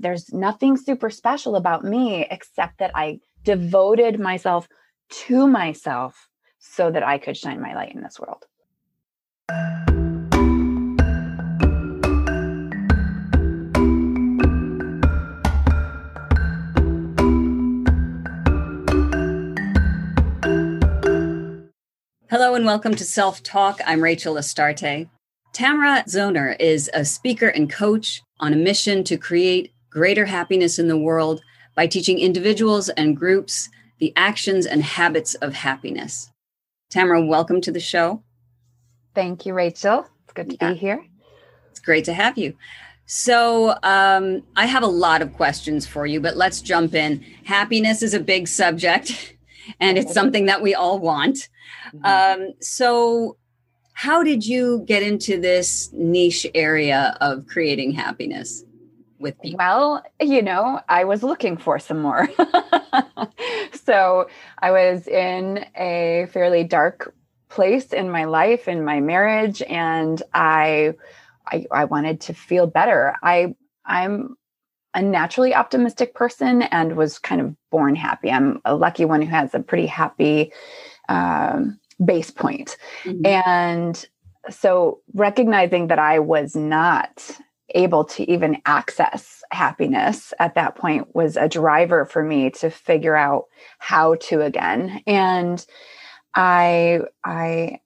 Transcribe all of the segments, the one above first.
there's nothing super special about me except that I devoted myself to myself so that I could shine my light in this world. Hello and welcome to Self Talk. I'm Rachel Astarte. Tamara Zoner is a speaker and coach on a mission to create greater happiness in the world by teaching individuals and groups the actions and habits of happiness. Tamara, welcome to the show. Thank you, Rachel. It's good to yeah. be here. It's great to have you. So, um, I have a lot of questions for you, but let's jump in. Happiness is a big subject, and it's something that we all want. Mm-hmm. Um, so, how did you get into this niche area of creating happiness with people? Well, you know, I was looking for some more. so I was in a fairly dark place in my life, in my marriage, and I, I, I wanted to feel better. I, I'm a naturally optimistic person and was kind of born happy. I'm a lucky one who has a pretty happy um, base point. Mm-hmm. And so recognizing that I was not able to even access happiness at that point was a driver for me to figure out how to again. And I, I,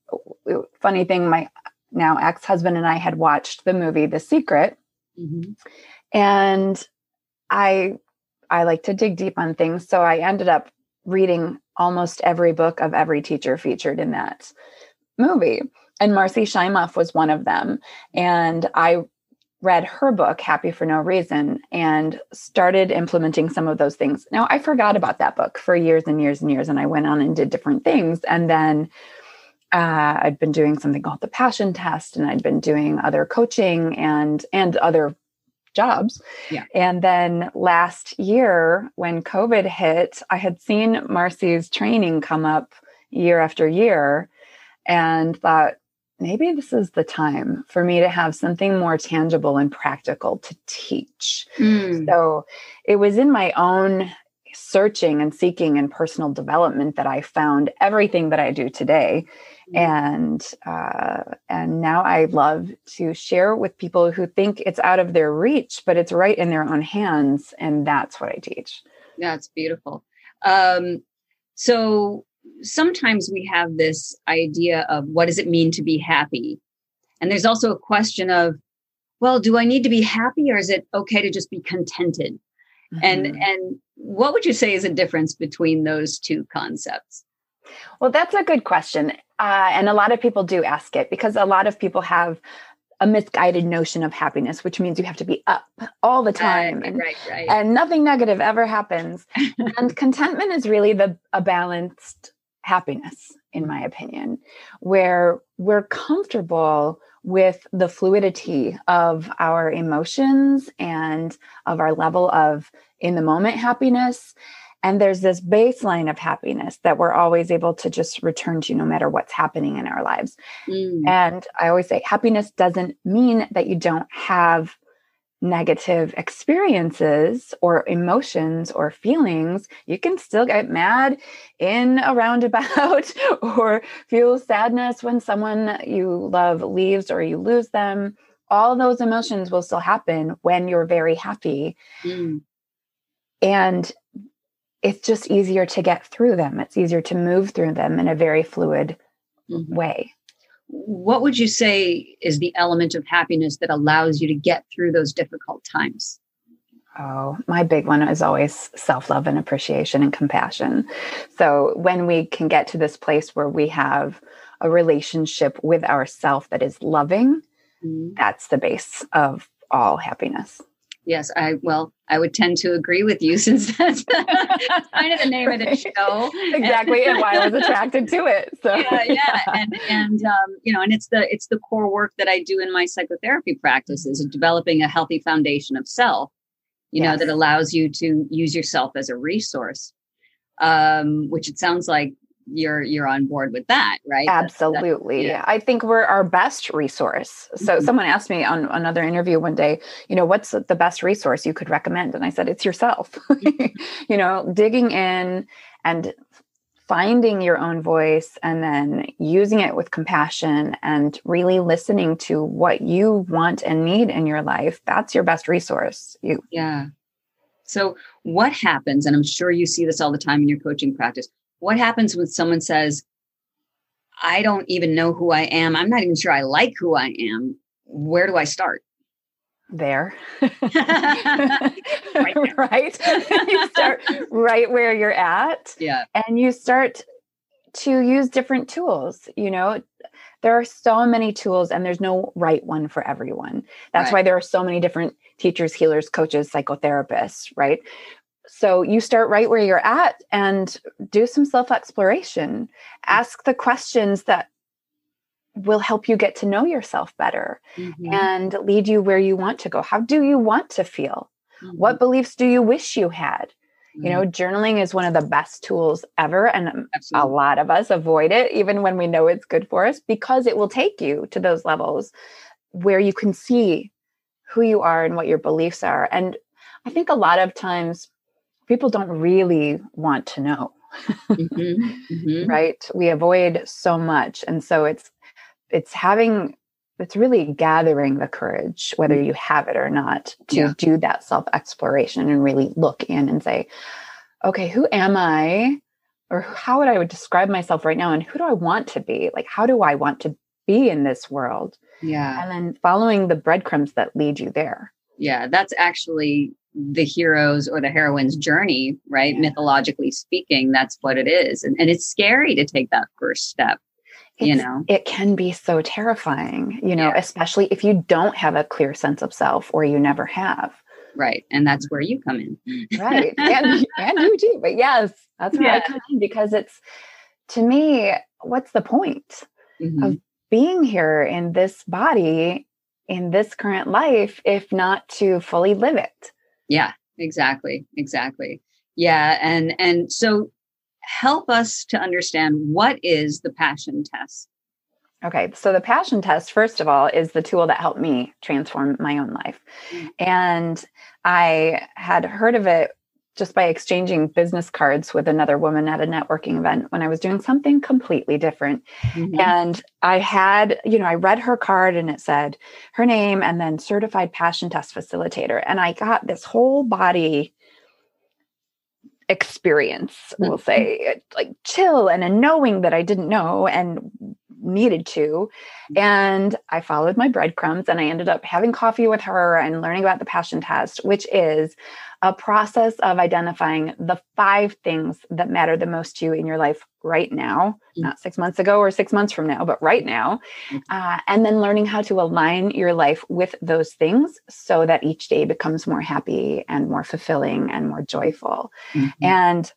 funny thing, my now ex husband and I had watched the movie The Secret. Mm-hmm. And I, I like to dig deep on things. So I ended up reading almost every book of every teacher featured in that movie. And Marcy Shimoff was one of them. And I read her book, Happy for No Reason, and started implementing some of those things. Now, I forgot about that book for years and years and years, and I went on and did different things. And then uh, I'd been doing something called the Passion Test, and I'd been doing other coaching and and other jobs. Yeah. And then last year, when COVID hit, I had seen Marcy's training come up year after year and thought, maybe this is the time for me to have something more tangible and practical to teach. Mm. So it was in my own searching and seeking and personal development that I found everything that I do today and uh, and now I love to share with people who think it's out of their reach, but it's right in their own hands, and that's what I teach. That's beautiful. Um, so sometimes we have this idea of what does it mean to be happy, and there's also a question of, well, do I need to be happy, or is it okay to just be contented? Mm-hmm. And and what would you say is a difference between those two concepts? Well, that's a good question. Uh, and a lot of people do ask it because a lot of people have a misguided notion of happiness, which means you have to be up all the time, and, right, right. and nothing negative ever happens. and contentment is really the a balanced happiness, in my opinion, where we're comfortable with the fluidity of our emotions and of our level of in the moment happiness and there's this baseline of happiness that we're always able to just return to no matter what's happening in our lives. Mm. And I always say happiness doesn't mean that you don't have negative experiences or emotions or feelings, you can still get mad in a roundabout or feel sadness when someone you love leaves or you lose them. All those emotions will still happen when you're very happy. Mm. And it's just easier to get through them. It's easier to move through them in a very fluid mm-hmm. way. What would you say is the element of happiness that allows you to get through those difficult times? Oh, my big one is always self love and appreciation and compassion. So, when we can get to this place where we have a relationship with ourself that is loving, mm-hmm. that's the base of all happiness. Yes, I well, I would tend to agree with you since that's kind of the name of the show. exactly, and why I was attracted to it. So yeah, yeah, and and um, you know, and it's the it's the core work that I do in my psychotherapy practices of developing a healthy foundation of self. You yes. know, that allows you to use yourself as a resource. Um, which it sounds like you're you're on board with that, right? Absolutely. That's, yeah. I think we're our best resource. So mm-hmm. someone asked me on another interview one day, you know, what's the best resource you could recommend? And I said, it's yourself. you know, digging in and finding your own voice and then using it with compassion and really listening to what you want and need in your life that's your best resource you yeah so what happens and i'm sure you see this all the time in your coaching practice what happens when someone says i don't even know who i am i'm not even sure i like who i am where do i start there. right. right? you start right where you're at. Yeah. And you start to use different tools. You know, there are so many tools and there's no right one for everyone. That's right. why there are so many different teachers, healers, coaches, psychotherapists, right? So you start right where you're at and do some self exploration. Ask the questions that will help you get to know yourself better mm-hmm. and lead you where you want to go. How do you want to feel? Mm-hmm. What beliefs do you wish you had? Mm-hmm. You know, mm-hmm. journaling is one of the best tools ever. And Absolutely. a lot of us avoid it, even when we know it's good for us, because it will take you to those levels where you can see who you are and what your beliefs are. And I think a lot of times people don't really want to know. mm-hmm. Mm-hmm. right? We avoid so much. And so it's it's having it's really gathering the courage whether mm. you have it or not to yeah. do that self exploration and really look in and say okay who am i or how would i would describe myself right now and who do i want to be like how do i want to be in this world yeah and then following the breadcrumbs that lead you there yeah that's actually the heroes or the heroine's journey right? Yeah. mythologically speaking that's what it is. And, and it's scary to take that first step you know? it can be so terrifying you know yeah. especially if you don't have a clear sense of self or you never have. Right. And that's where you come in. Right. And, and you too but yes that's where yeah. i come in because it's to me what's the point mm-hmm. of being here in this body in this current life if not to fully live it yeah exactly exactly yeah and and so help us to understand what is the passion test. Okay, so the passion test, first of all, is the tool that helped me transform my own life. Mm-hmm. And I had heard of it just by exchanging business cards with another woman at a networking event when I was doing something completely different. Mm-hmm. And I had, you know, I read her card and it said her name and then certified passion test facilitator. And I got this whole body experience, we'll mm-hmm. say, like chill and a knowing that I didn't know and needed to. And I followed my breadcrumbs and I ended up having coffee with her and learning about the passion test, which is a process of identifying the five things that matter the most to you in your life right now, mm-hmm. not six months ago or six months from now, but right now. Mm-hmm. Uh, and then learning how to align your life with those things so that each day becomes more happy and more fulfilling and more joyful. Mm-hmm. And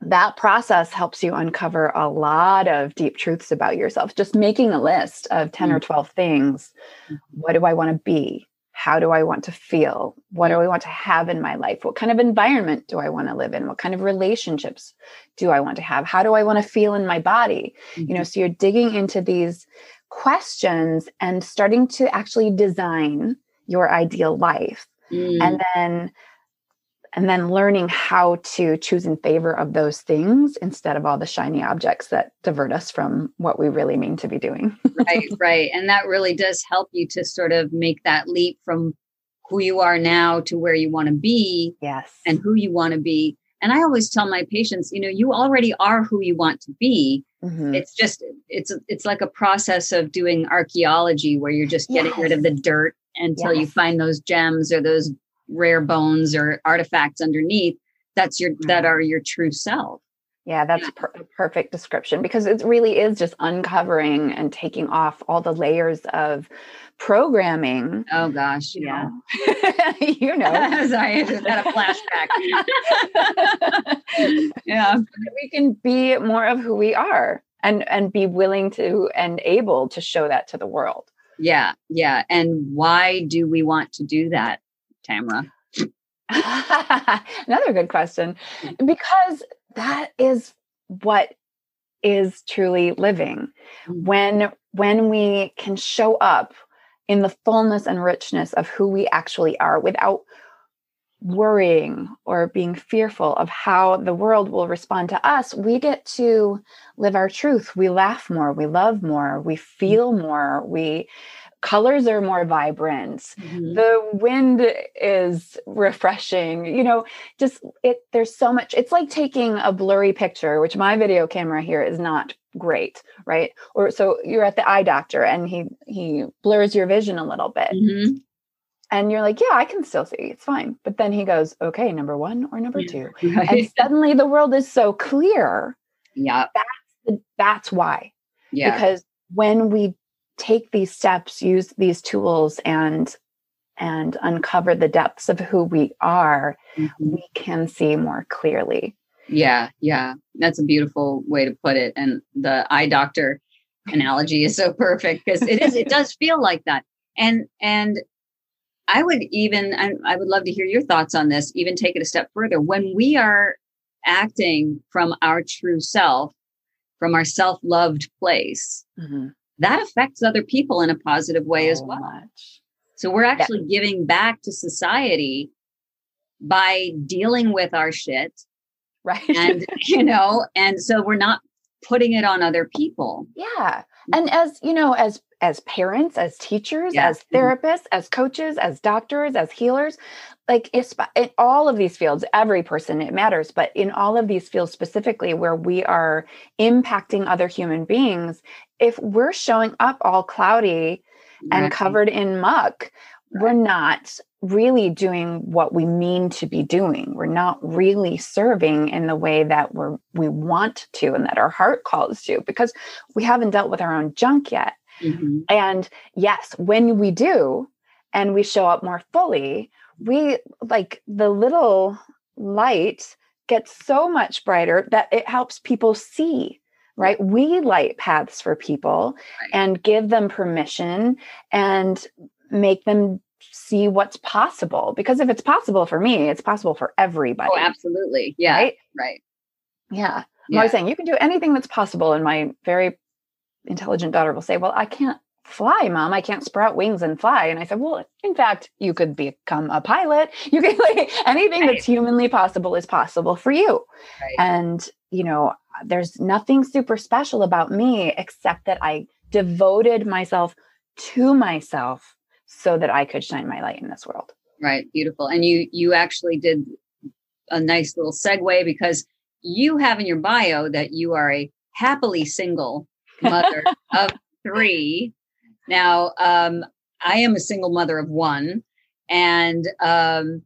that process helps you uncover a lot of deep truths about yourself. Just making a list of 10 or mm. 12 things. Mm-hmm. What do I want to be? How do I want to feel? What do I want to have in my life? What kind of environment do I want to live in? What kind of relationships do I want to have? How do I want to feel in my body? Mm-hmm. You know, mm-hmm. so you're digging into these questions and starting to actually design your ideal life. Mm. And then and then learning how to choose in favor of those things instead of all the shiny objects that divert us from what we really mean to be doing. right, right. And that really does help you to sort of make that leap from who you are now to where you want to be. Yes. And who you want to be. And I always tell my patients, you know, you already are who you want to be. Mm-hmm. It's just it's it's like a process of doing archaeology where you're just getting yes. rid of the dirt until yes. you find those gems or those rare bones or artifacts underneath that's your that mm-hmm. are your true self. Yeah that's a per- perfect description because it really is just uncovering and taking off all the layers of programming oh gosh yeah. you know. Sorry i just had a flashback. Yeah. We can be more of who we are and and be willing to and able to show that to the world. Yeah yeah and why do we want to do that Tamara? Another good question. Because that is what is truly living Mm. when when we can show up in the fullness and richness of who we actually are without worrying or being fearful of how the world will respond to us we get to live our truth we laugh more we love more we feel more we colors are more vibrant Mhm. the wind is refreshing you know just it there's so much it's like taking a blurry picture which my video camera here is not great right or so you're at the eye doctor and he he blurs your vision a little bit Mhm. and you're like yeah i can still see it's fine but then he goes okay number one or number two and suddenly the world is so clear Yeah. That's, that's why Yeah. because when we take these steps use these tools and and uncover the depths of who we are Mhm. we can see more clearly Yeah, yeah. That's a beautiful way to put it. And the eye doctor analogy is so perfect because it is, it does feel like that. And and I would even and I would love to hear your thoughts on this, even take it a step further. When we are acting from our true self, from our self-loved place, that affects other people in a positive way as well. So we're actually giving back to society by dealing with our shit. Right. And you know and so we're not putting it on other people. Yeah. And as you know as as parents as teachers Yeah. as therapists as coaches as doctors as healers like it's in all of these fields every person it matters but in all of these fields specifically where we are impacting other human beings if we're showing up all cloudy and Right. covered in muck we're not really doing what we mean to be doing we're not really serving in the way that we're we want to and that our heart calls to because we haven't dealt with our own junk yet Mhm. and yes when we do and we show up more fully we like the little light gets so much brighter that it helps people see right? We light paths for people Right. and give them permission and make them see what's possible because if it's possible for me it's possible for oh, everybody oh absolutely. Yeah. right? Right. Yeah. I'm Yeah. always saying you can do anything that's possible and my very intelligent daughter will say well i can't fly mom. I can't sprout wings and fly. And i said well in fact you could become a pilot. You can like anything Right. that's humanly possible is possible for you. Right. And you know there's nothing super special about me except that i devoted myself to myself so that i could shine my light in this world. Right. Beautiful. And you you actually did a nice little segue because you have in your bio that you are a happily single mother of three. Now um i am a single mother of one. And um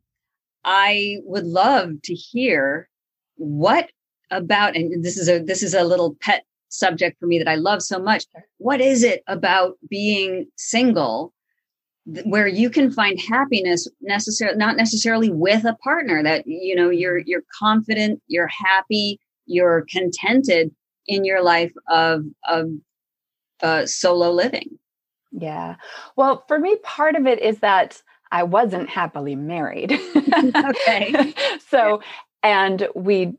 i would love to hear what about and this is a this is a little pet subject for me that i love so much. What is it about being single th- where you can find happiness necessarily not necessarily with a partner that you know you're you're confident you're happy you're contented in your life of of uh, solo living? Yeah. Well for me part of it is that i wasn't happily married. Okay. so and we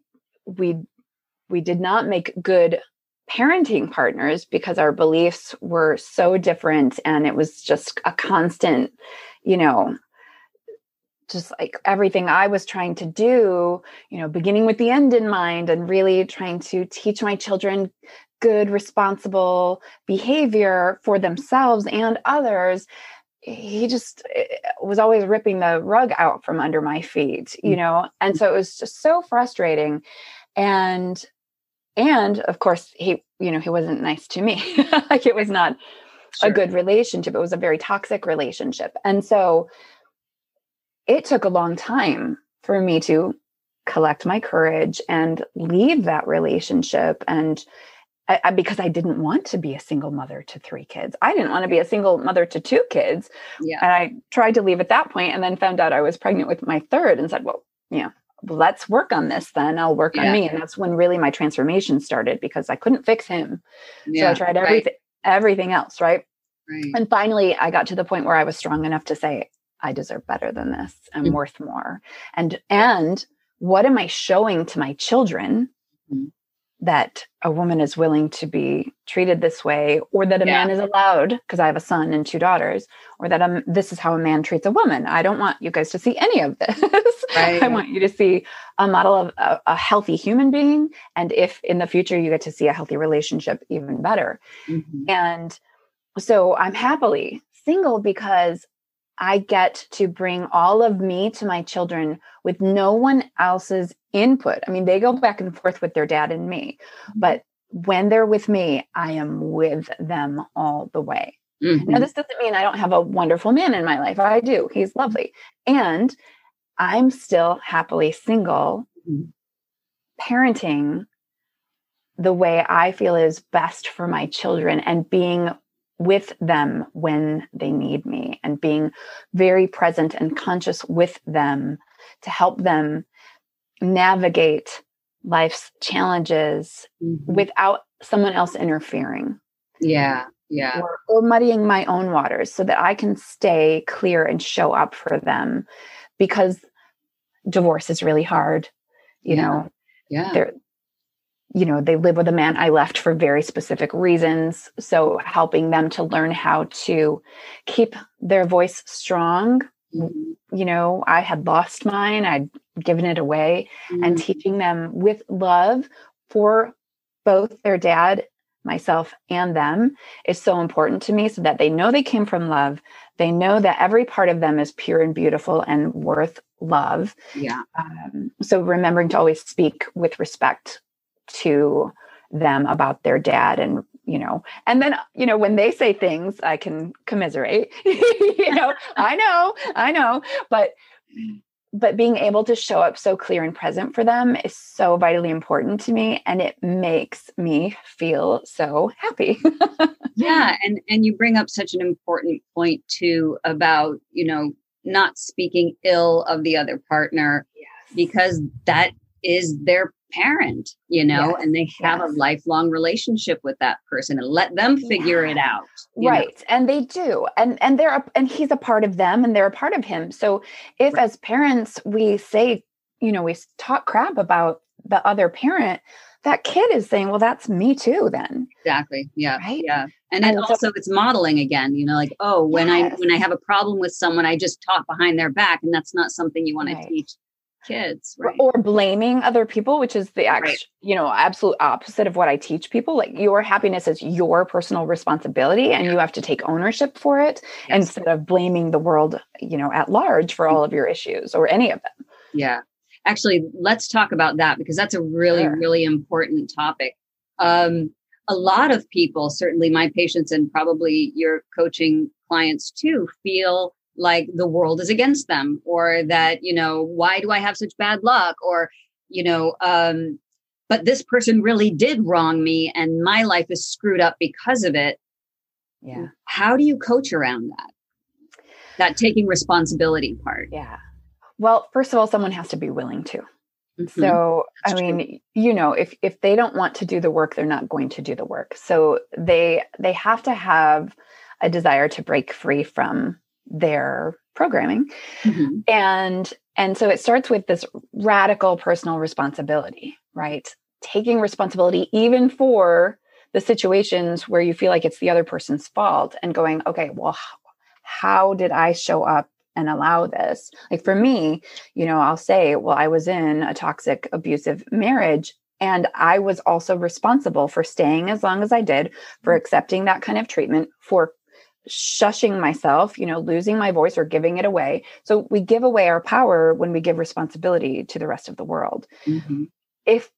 we we did not make good parenting partners because our beliefs were so different and it was just a constant you know just like everything I was trying to do, you know, beginning with the end in mind and really trying to teach my children good, responsible behavior for themselves and others. He just eh, was always ripping the rug out from under my feet, you know, and so it was just so frustrating. And, and of course, he, you know, he wasn't nice to me. like it was not Sure. a good relationship. It was a very toxic relationship. And so it took a long time for me to collect my courage and leave that relationship and I, I- because I didn't want to be a single mother to three kids. I didn't want to be a single mother to two kids. Yeah. And I tried to leave at that point and then found out I was pregnant with my third and said, well, know, let's work on this then. I'll work Yeah. on me. And that's when really my transformation started because I couldn't fix him. So I tried right, everything everything else, right? right. And finally, I got to the point where I was strong enough to say, I deserve better than this. I'm Mhm. worth more. And and what am I showing to my children Mhm. That a woman is willing to be treated this way or that a yeah. man is allowed because i have a son and two daughters or that um, this is how a man treats a woman i don't want you guys to see any of this right. i want you to see a model of a, a, healthy human being and if in the future you get to see a healthy relationship even better mm-hmm. and so i'm happily single because I get to bring all of me to my children with no one else's input. I mean, they go back and forth with their dad and me, mm-hmm. but when they're with me, I am with them all the way. Mm-hmm. Now, this doesn't mean I don't have a wonderful man in my life. I do. He's lovely. And I'm still happily single, mm-hmm. parenting the way I feel is best for my children and being with them when they need me and being very present and conscious with them to help them navigate life's challenges mm-hmm. without someone else interfering. Yeah. Yeah. Or, or, muddying my own waters so that I can stay clear and show up for them because divorce is really hard. You yeah. know, yeah you know they live with a man. I left for very specific reasons. So helping them to learn how to keep their voice strong. Mm-hmm. you know i had lost mine. I'd given it away. Mm-hmm. and teaching them with love for both their dad myself and them is so important to me so that they know they came from love. They know that every part of them is pure and beautiful and worth love. Yeah. Um, so remembering to always speak with respect to them about their dad and you know and then you know when they say things i can commiserate you know i know i know but but being able to show up so clear and present for them is so vitally important to me and it makes me feel so happy yeah and and you bring up such an important point too about you know not speaking ill of the other partner yes. because that is their parent, you know, yes, and they have yes. a lifelong relationship with that person and let them figure yeah. it out. Right. Know? And they do. And and they're a, and he's a part of them and they're a part of him. So if right. as parents we say, you know, we talk crap about the other parent, that kid is saying, well, that's me too then. Exactly. Yeah. Right. Yeah. And, and also so, it's modeling again, you know, like, oh, when yes. I when I have a problem with someone, I just talk behind their back. And that's not something you want right. to teach kids right? or blaming other people which is the actual right. you know absolute opposite of what i teach people like your happiness is your personal responsibility and you have to take ownership for it yes. instead of blaming the world you know at large for all of your issues or any of them yeah actually let's talk about that because that's a really sure. really important topic um, a lot of people certainly my patients and probably your coaching clients too feel like the world is against them or that you know why do i have such bad luck or you know um but this person really did wrong me and my life is screwed up because of it. Yeah. How do you coach around that? That taking responsibility part. Yeah. Well first of all someone has to be willing to. Mm-hmm. so That's i mean true. you know if if they don't want to do the work they're not going to do the work. So they they have to have a desire to break free from their programming mm-hmm. and and so it starts with this radical personal responsibility right taking responsibility even for the situations where you feel like it's the other person's fault and going okay well how did i show up and allow this like for me you know i'll say well i was in a toxic abusive marriage and I was also responsible for staying as long as I did, for mm-hmm. accepting that kind of treatment, for shushing myself, you know, losing my voice or giving it away. So we give away our power when we give responsibility to the rest of the world. Mm-hmm. If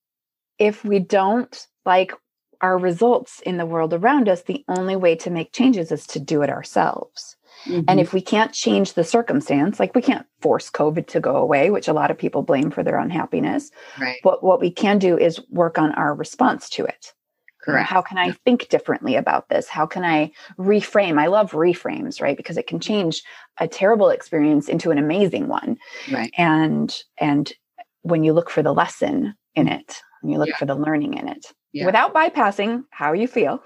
if we don't like our results in the world around us, the only way to make changes is to do it ourselves. Mm-hmm. And if we can't change the circumstance, like we can't force COVID to go away, which a lot of people blame for their unhappiness. Right. But what we can do is work on our response to it. Correct. How can I think differently about this? How can I reframe? I love reframes, right? Because it can change a terrible experience into an amazing one. Right. And and when you look for the lesson in it, and you look yeah. for the learning in it. Yeah. Without bypassing how you feel.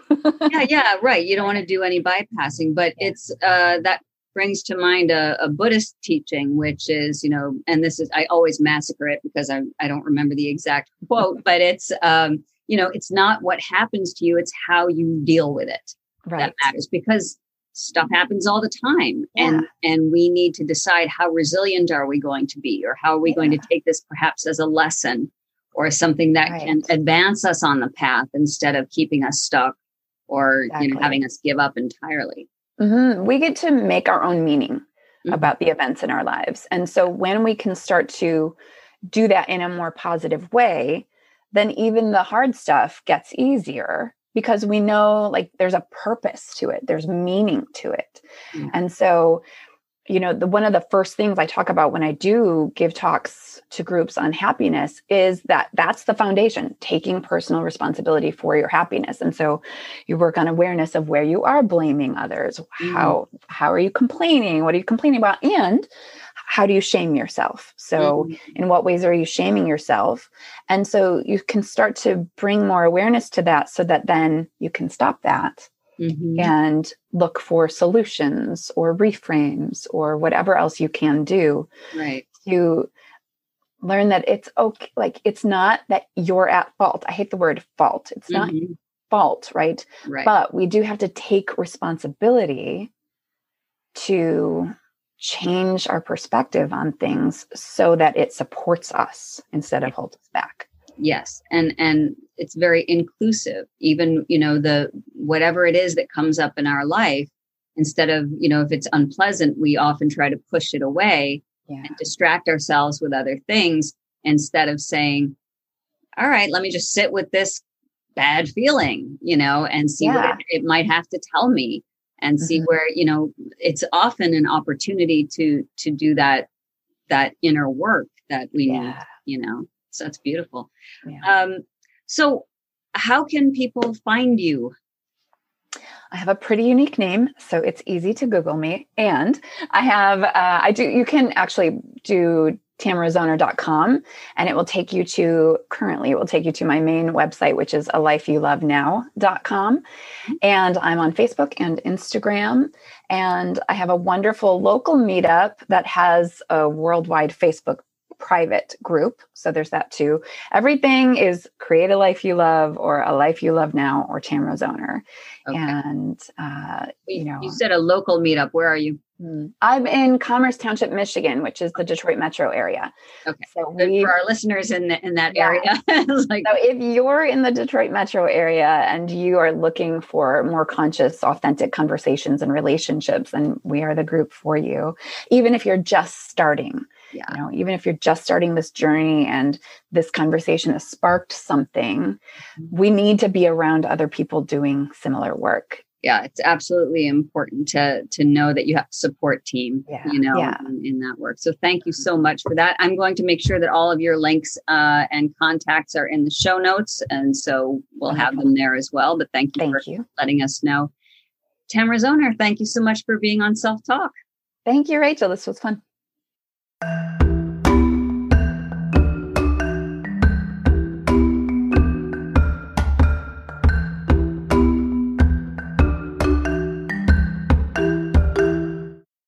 yeah, yeah, right. You don't want to do any bypassing, but it's uh that brings to mind a, a, Buddhist teaching, which is, you know, and this is, I always massacre it because I, I don't remember the exact quote, but it's, um, you know it's not what happens to you it's how you deal with it right. that matters because stuff happens all the time yeah. and and we need to decide how resilient are we going to be or how are we yeah. going to take this perhaps as a lesson or something that right. can advance us on the path instead of keeping us stuck or exactly. you know having us give up entirely mm-hmm. we get to make our own meaning mm-hmm. about the events in our lives and so when we can start to do that in a more positive way then even the hard stuff gets easier because we know like there's a purpose to it there's meaning to it mm-hmm. and so you know the one of the first things i talk about when i do give talks to groups on happiness is that that's the foundation taking personal responsibility for your happiness. And so you work on awareness of where you are blaming others. Mm-hmm. how how are you complaining? What are you complaining about? And how do you shame yourself? So mm-hmm. in what ways are you shaming yourself? And so you can start to bring more awareness to that so that then you can stop that mm-hmm. and look for solutions or reframes or whatever else you can do right to learn that it's okay like it's not that you're at fault i hate the word fault it's mm-hmm. not fault right? right but we do have to take responsibility to change our perspective on things so that it supports us instead of holds us back yes and and it's very inclusive even you know the whatever it is that comes up in our life instead of you know if it's unpleasant we often try to push it away yeah. and distract ourselves with other things instead of saying all right let me just sit with this bad feeling you know and see yeah. what it, it, might have to tell me and mm-hmm. see where you know it's often an opportunity to to do that that inner work that we yeah. need you know so that's beautiful um so how can people find you I have a pretty unique name, so it's easy to Google me. And I have, uh, I do, you can actually do tamarazoner.com and it will take you to, currently, it will take you to my main website, which is a lifeyoulovenow.com. Mm-hmm. And I'm on Facebook and Instagram. And I have a wonderful local meetup that has a worldwide Facebook private group. So there's that too. Everything is create a life you love or a life you love now or Tamara Zoner. Okay. And, uh, you know, you said a local meetup. Where are you? Hmm. I'm in Commerce Township, Michigan, which is the Detroit metro area. Okay. So we, for our listeners in the, in that yeah. area. like, so if you're in the Detroit metro area and you are looking for more conscious, authentic conversations and relationships, then we are the group for you. Even if you're just starting, yeah. you know even if you're just starting this journey and this conversation has sparked something mm-hmm. we need to be around other people doing similar work yeah it's absolutely important to to know that you have support team yeah. you know yeah. in, in, that work so thank you so much for that i'm going to make sure that all of your links uh, and contacts are in the show notes and so we'll have them there as well but thank you thank for you. letting us know tamara zoner thank you so much for being on self talk thank you rachel this was fun you